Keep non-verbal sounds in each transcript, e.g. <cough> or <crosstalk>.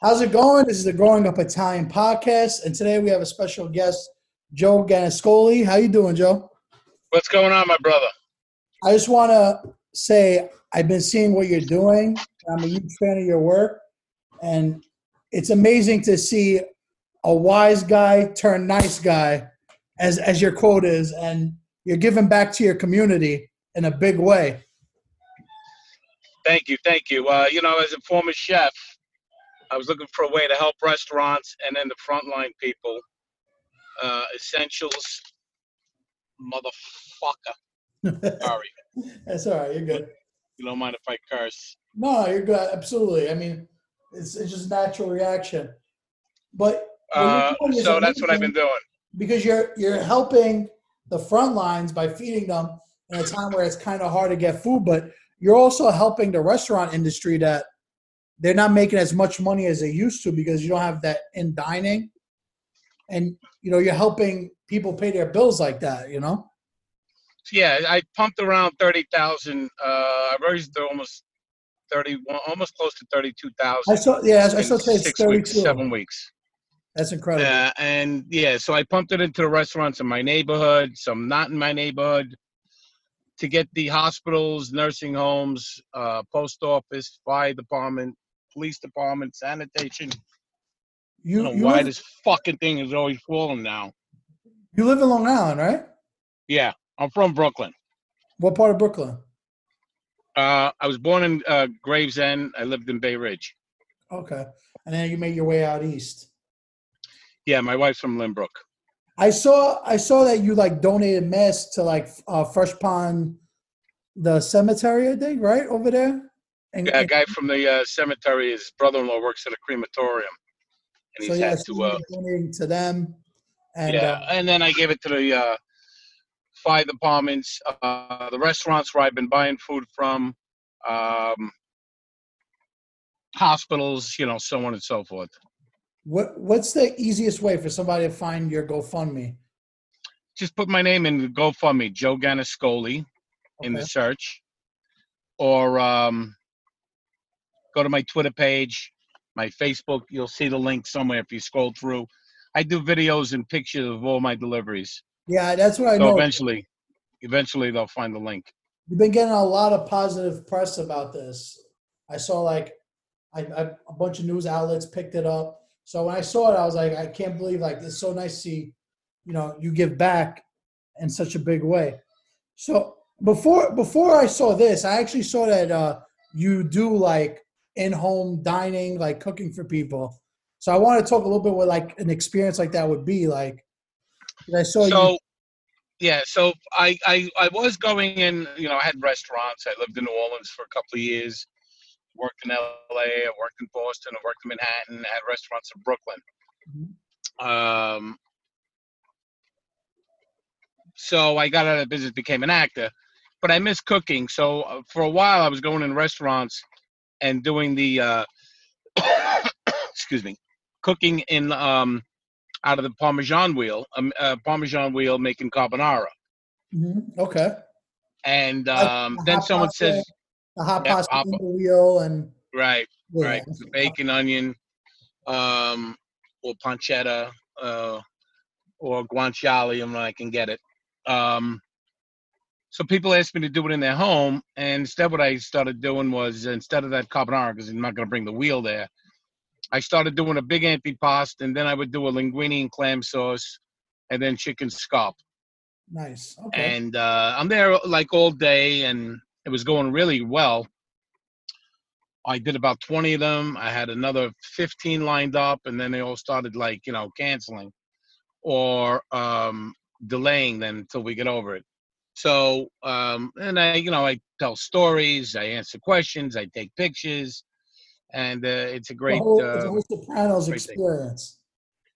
How's it going? This is the Growing Up Italian podcast, and today we have a special guest, Joe Gannascoli. How you doing, Joe? What's going on, my brother? I just want to say I've been seeing what you're doing. I'm a huge fan of your work, and it's amazing to see a wise guy turn nice guy, as as your quote is, and you're giving back to your community in a big way. Thank you, thank you. Uh, you know, as a former chef, I was looking for a way to help restaurants and then the frontline people. Uh, essentials, motherfucker. Sorry, <laughs> That's all right. You're good. you don't mind if I curse? No, you're good. Absolutely. I mean, it's it's just natural reaction. But Uh, so that's what I've been doing. because you're you're helping the front lines by feeding them in a time where it's kind of hard to get food, but you're also helping the restaurant industry that they're not making as much money as they used to because you don't have that in dining, and you know you're helping people pay their bills like that. You know. Yeah, I pumped around thirty thousand. Uh, I've raised almost 31 almost close to thirty-two thousand. I saw. Yeah, I saw it's six weeks, 32. seven weeks. That's incredible. Uh, and yeah, so I pumped it into the restaurants in my neighborhood, some not in my neighborhood, to get the hospitals, nursing homes, uh, post office, fire department, police department, sanitation. I you don't know why live, this fucking thing is always falling now. you live in Long Island, right? Yeah, I'm from Brooklyn. What part of Brooklyn? Uh, I was born in uh, Gravesend. I lived in Bay Ridge. Okay, and then you made your way out east. Yeah, my wife's from Lynbrook. I saw I saw that you like donated masks to like uh, Fresh Pond, the cemetery, I think, right over there. And, Yeah, a guy from the uh, cemetery, his brother-in-law works at a crematorium, and so he's yeah, had to. Uh, donating to them, and yeah, uh, and then I gave it to the uh, fire departments, uh, the restaurants where I've been buying food from, um, hospitals, you know, so on and so forth. what what's the easiest way for somebody to find your GoFundMe? Just put my name in GoFundMe, Joe Gannascoli, in the search, or um, go to my Twitter page, my Facebook. You'll see the link somewhere if you scroll through. I do videos and pictures of all my deliveries. Yeah, that's what I So know. eventually, eventually they'll find the link. You've been getting a lot of positive press about this. I saw like I, I, a bunch of news outlets picked it up. So when I saw it, I was like, I can't believe like it's so nice to see, you know, you give back in such a big way. So before before I saw this, I actually saw that uh, you do like in home dining, like cooking for people. So I want to talk a little bit what like an experience like that would be like. I saw you. yeah so I, I i was going in you know i had restaurants i lived in new orleans for a couple of years worked in la i worked in boston i worked in manhattan I had restaurants in brooklyn um so i got out of business became an actor but i miss cooking so uh, for a while i was going in restaurants and doing the uh <coughs> excuse me cooking in um out of the parmesan wheel um, uh, parmesan wheel making carbonara Mhm, Okay. and um, the then someone pasta, says the hot Yeah, pasta hot in pa- the wheel and right yeah. right the bacon onion um or pancetta uh or guanciale when i can get it um so people asked me to do it in their home and instead what i started doing was instead of that carbonara because i'm not going to bring the wheel there i started doing a big antipasto and then i would do a linguine and clam sauce and then chicken scalp Nice. Okay. and uh, I'm there like all day, and it was going really well. I did about 20 of them. I had another 15 lined up, and then they all started like you know canceling or um, delaying them until we get over it. So, um, and I, you know, I tell stories, I answer questions, I take pictures, and uh, it's a the great. whole, it's a Uh, whole Sopranos great thing. experience.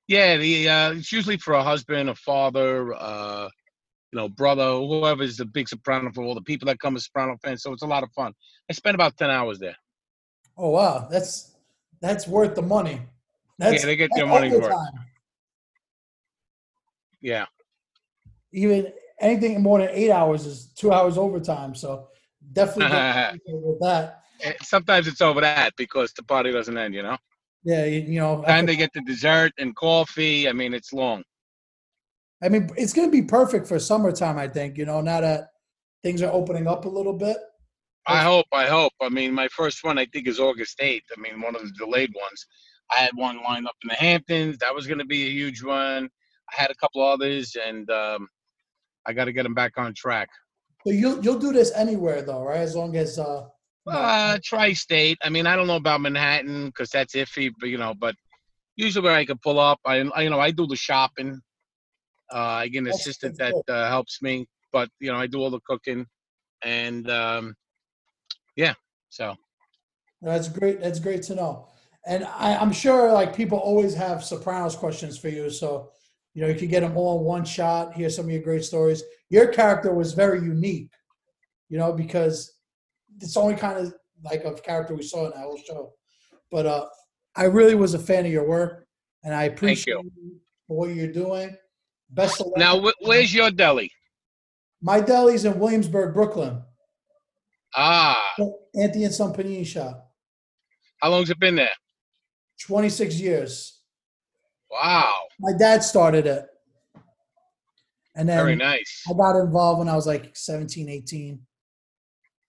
yeah, the uh, it's usually for a husband, a father, uh, you know, brother, whoever's the big soprano for all the people that come as soprano fans. So it's a lot of fun. I spent about ten hours there. Oh wow, that's that's worth the money. That's, yeah, they get their money's worth. Yeah. Even anything more than eight hours is two hours overtime. So definitely <laughs> with that. Sometimes it's over that because the party doesn't end, you know. Yeah, you, you know. And they get the dessert and coffee. I mean, it's long. I mean, it's going to be perfect for summertime. I think you know now that things are opening up a little bit. I hope. I hope. I mean, my first one I think is August eighth. I mean, one of the delayed ones. I had one lined up in the Hamptons. That was going to be a huge one. I had a couple others, and um, I got to get them back on track. So you'll you'll do this anywhere though, right? As long as uh, Uh, tri-state. I mean, I don't know about Manhattan because that's iffy, but you know, but usually where I can pull up, I, I you know, I do the shopping. Uh, I get an That's- assistant that uh, helps me, but you know, I do all the cooking, and um, yeah. So That's great. That's great to know. And I, I'm sure like people always have Sopranos questions for you. So, you know, you could get them all in one shot. Hear some of your great stories. Your character was very unique, you know, because it's only kind of like a character we saw in that whole show. But uh, I really was a fan of your work, and I appreciate you. you for what you're doing. Best of luck. now, wh- where's your deli? my deli's in Williamsburg, Brooklyn. Ah, Anthony and Son Panini Shop. how long's it been there? 26 years. Wow, My dad started it. And then very nice. I got involved when I was like 17, 18.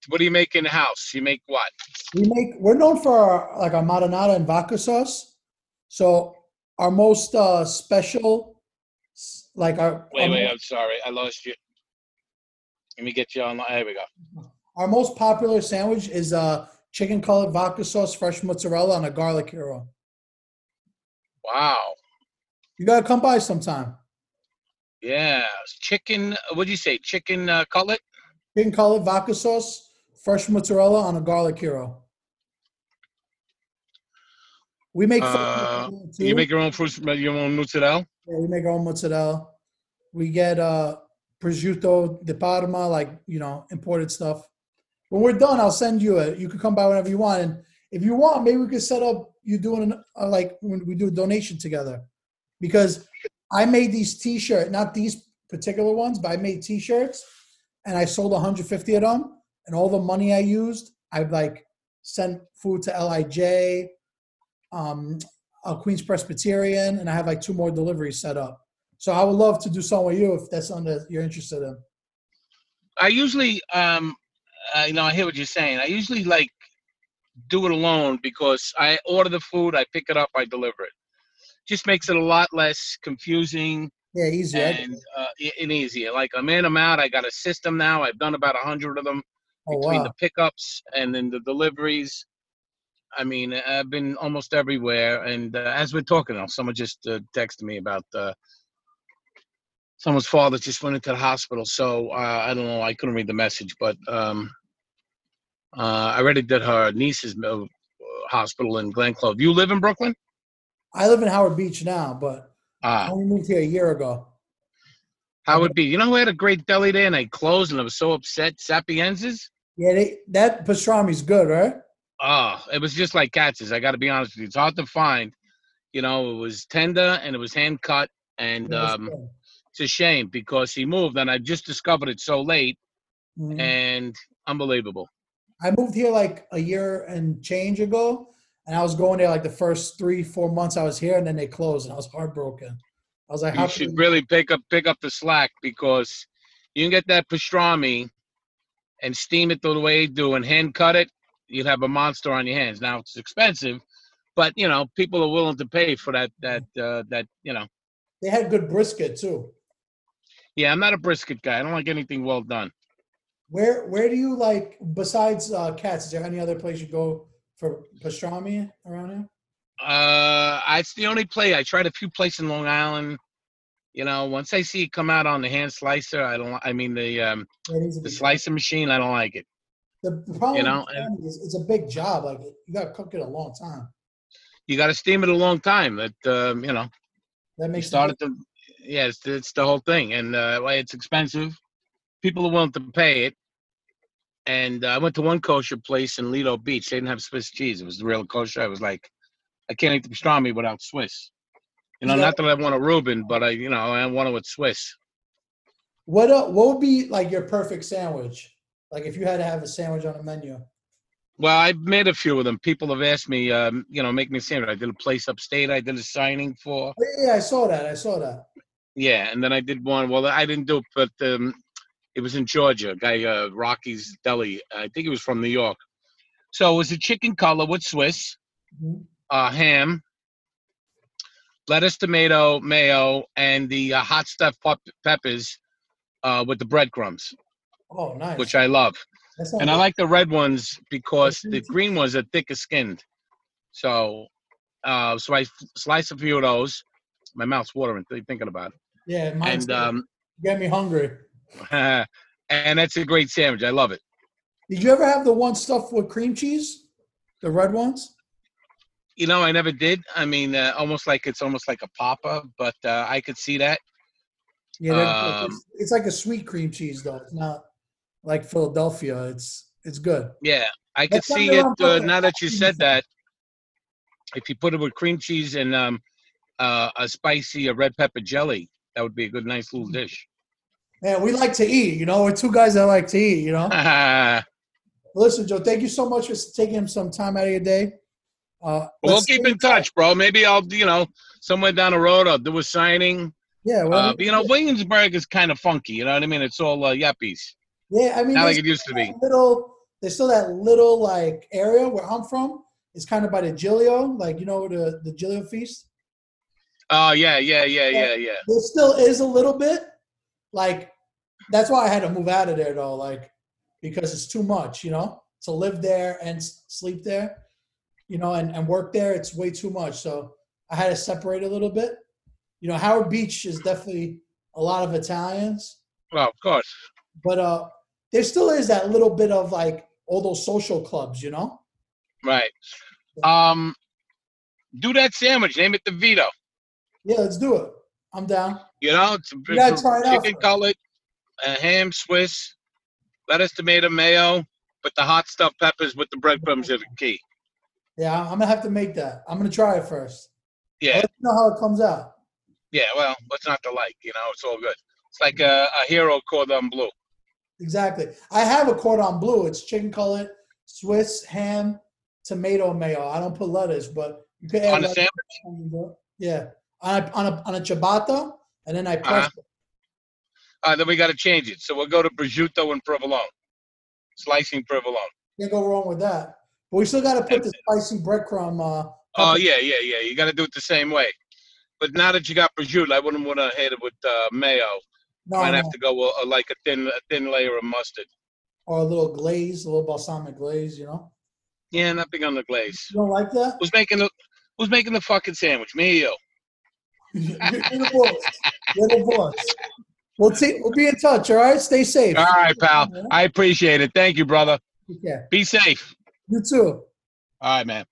What do you make in the house? You make what? We make we're known for our, like our marinara and vodka sauce. So our most uh special like our Wait, our, wait, mo- I'm sorry, I lost you. Let me get you on. There we go. our most popular sandwich is uh chicken colored vodka sauce, fresh mozzarella, and a garlic hero. Wow. You gotta come by sometime. Yeah, chicken. What do you say? Chicken uh, cutlet. Chicken colored vodka sauce, fresh mozzarella on a garlic hero. We make Uh. You make your own fruits, your own mozzarella. Yeah, we make our own mozzarella. We get uh prosciutto di Parma, like you know, imported stuff. When we're done, I'll send you it. You can come by whenever you want, and if you want, maybe we could set up you doing an, uh, like when we do a donation together, because I made these T-shirt, not these particular ones, but I made T-shirts, and I sold 150 of them, and all the money I used, I've like sent food to LIJ, um, Queens Presbyterian, and I have like two more deliveries set up. So I would love to do something with you if that's something that you're interested in. I usually, um, uh, you know, I hear what you're saying. I usually like do it alone because I order the food, I pick it up, I deliver it. Just makes it a lot less confusing Yeah, easy. I- and uh, and easier. Like I'm in, I'm out. I got a system now. I've done about a hundred of them oh between wow. the pickups and then the deliveries. I mean, I've been almost everywhere. And uh, as we're talking now, someone just uh, texted me about uh, someone's father just went into the hospital. So uh, I don't know. I couldn't read the message, but um, uh, I already did her niece's uh, hospital in Glen Cove. You live in Brooklyn? I live in Howard Beach now, but I Ah, only moved here a year ago. how would be? You know who had a great deli there and they closed and I was so upset? Sapienza's? Yeah, they, that pastrami's good, right? Oh, it was just like Katz's. I got to be honest with you. It's hard to find. You know, it was tender and it was hand cut. And um, it's a shame because he moved and I just discovered it so late Mhm. and unbelievable. I moved here like a year and change ago, and I was going there like the first three, four months I was here, and then they closed, and I was heartbroken. I was like, "How You should really pick up pick up the slack because you can get that pastrami and steam it the way they do and hand cut it. You'd have a monster on your hands. Now it's expensive, but you know people are willing to pay for that. That uh, that you know. They had good brisket too. Yeah, I'm not a brisket guy. I don't like anything well done. Where Where do you like besides uh, Katz's? Is there any other place you go for pastrami around here? Uh, it's the only play. I tried a few places in Long Island. You know, once I see it come out on the hand slicer, I don't. I mean the um, Yeah, it is a the slicer machine. I don't like it. The, problem you know, is it's a big job. Like you got to cook it a long time. You got to steam it a long time. That um, you know, That makes start at the Yeah, it's, it's the whole thing, and uh, why it's expensive. People are willing to pay it. And uh, I went to one kosher place in Lido Beach. They didn't have Swiss cheese. It was real kosher. I was like, I can't eat the pastrami without Swiss. You know, Yeah. not that I want a Reuben, but I, you know, I want it with Swiss. What uh, what would be like your perfect sandwich? Like if you had to have a sandwich on a menu. Well, I've made a few of them. People have asked me, um, you know, make me a sandwich. I did a place upstate. I did a signing for. Yeah, yeah, I saw that. I saw that. Yeah, and then I did one. Well, I didn't do it, but um, it was in Georgia. A guy, uh, Rocky's Deli. I think he was from New York. So it was a chicken color with Swiss, Mhm. uh, ham, lettuce, tomato, mayo, and the uh, hot stuffed pep- peppers uh, with the breadcrumbs, Oh, nice. which I love. And I like the red ones because the green ones are thicker skinned. So, uh, so I slice a few of those. My mouth's watering thinking about it. Yeah, mine's And um, get me hungry. <laughs> and that's a great sandwich. I love it. Did you ever have the one stuffed with cream cheese? The red ones? You know, I never did. I mean, uh, almost like it's almost like a papa, but uh, I could see that. Yeah. Um, it's, it's like a sweet cream cheese though. It's not like Philadelphia. It's it's good. Yeah, I could see it uh, now that you said that. If you put it with cream cheese and um, uh, a spicy uh, red pepper jelly, that would be a good, nice little dish. Man, we like to eat. You know, we're two guys that like to eat. You know. <laughs> Listen, Joe, thank you so much for taking some time out of your day. Uh, let's keep in touch, bro. Maybe I'll, you know, somewhere down the road, I'll do a signing. Yeah, well, Uh, you know, Williamsburg is kind of funky. You know what I mean? It's all uh, yuppies, yeah. I mean, not like it used to be. little. There's still that little like area where I'm from. It's kind of by the Giglio, like you know the the Giglio feast. Oh yeah, yeah, yeah, yeah, yeah. There still is a little bit, like that's why I had to move out of there though, like because it's too much, you know, to live there and sleep there, you know, and, and work there. It's way too much. So I had to separate a little bit. You know, Howard Beach is definitely a lot of Italians, Well, of course. but uh, there still is that little bit of like all those social clubs, you know. Right. Um, do that sandwich. Name it the Vito. Yeah, let's do it. I'm down. You know, it's a, You gotta it's try it chicken cutlet, a ham, Swiss, lettuce, tomato, mayo, but the hot stuffed peppers with the breadcrumbs are the key. Yeah, I'm gonna have to make that. I'm gonna try it first. Yeah, let you know how it comes out. yeah. Well, what's not to like? You know, it's all good. It's like a, a hero cordon bleu. Exactly. I have a cordon bleu. It's chicken cutlet, Swiss ham, tomato mayo. I don't put lettuce, but you can add On the sandwich. Yeah, on a, on a on a ciabatta, and then I press. Uh-huh. Uh, then we got to change it. So we'll go to prosciutto and provolone, slicing provolone. Can't go wrong with that. But we still got to put the spicy breadcrumb. Uh, Oh yeah, yeah, yeah. You got to do it the same way. But now that you got prosciutto, I wouldn't want to hit it with uh, mayo. no, Might no, have to go uh, like a thin, a thin layer of mustard. or a little glaze, a little balsamic glaze. You know, Yeah, not big on the glaze. you don't like that? Who's making the Who's making the fucking sandwich? Me or you? You're the boss. You're the boss. We'll see. We'll be in touch. All right. Stay safe. All right, pal. I appreciate it. Thank you, brother. Yeah. Be safe. You too. All right, man.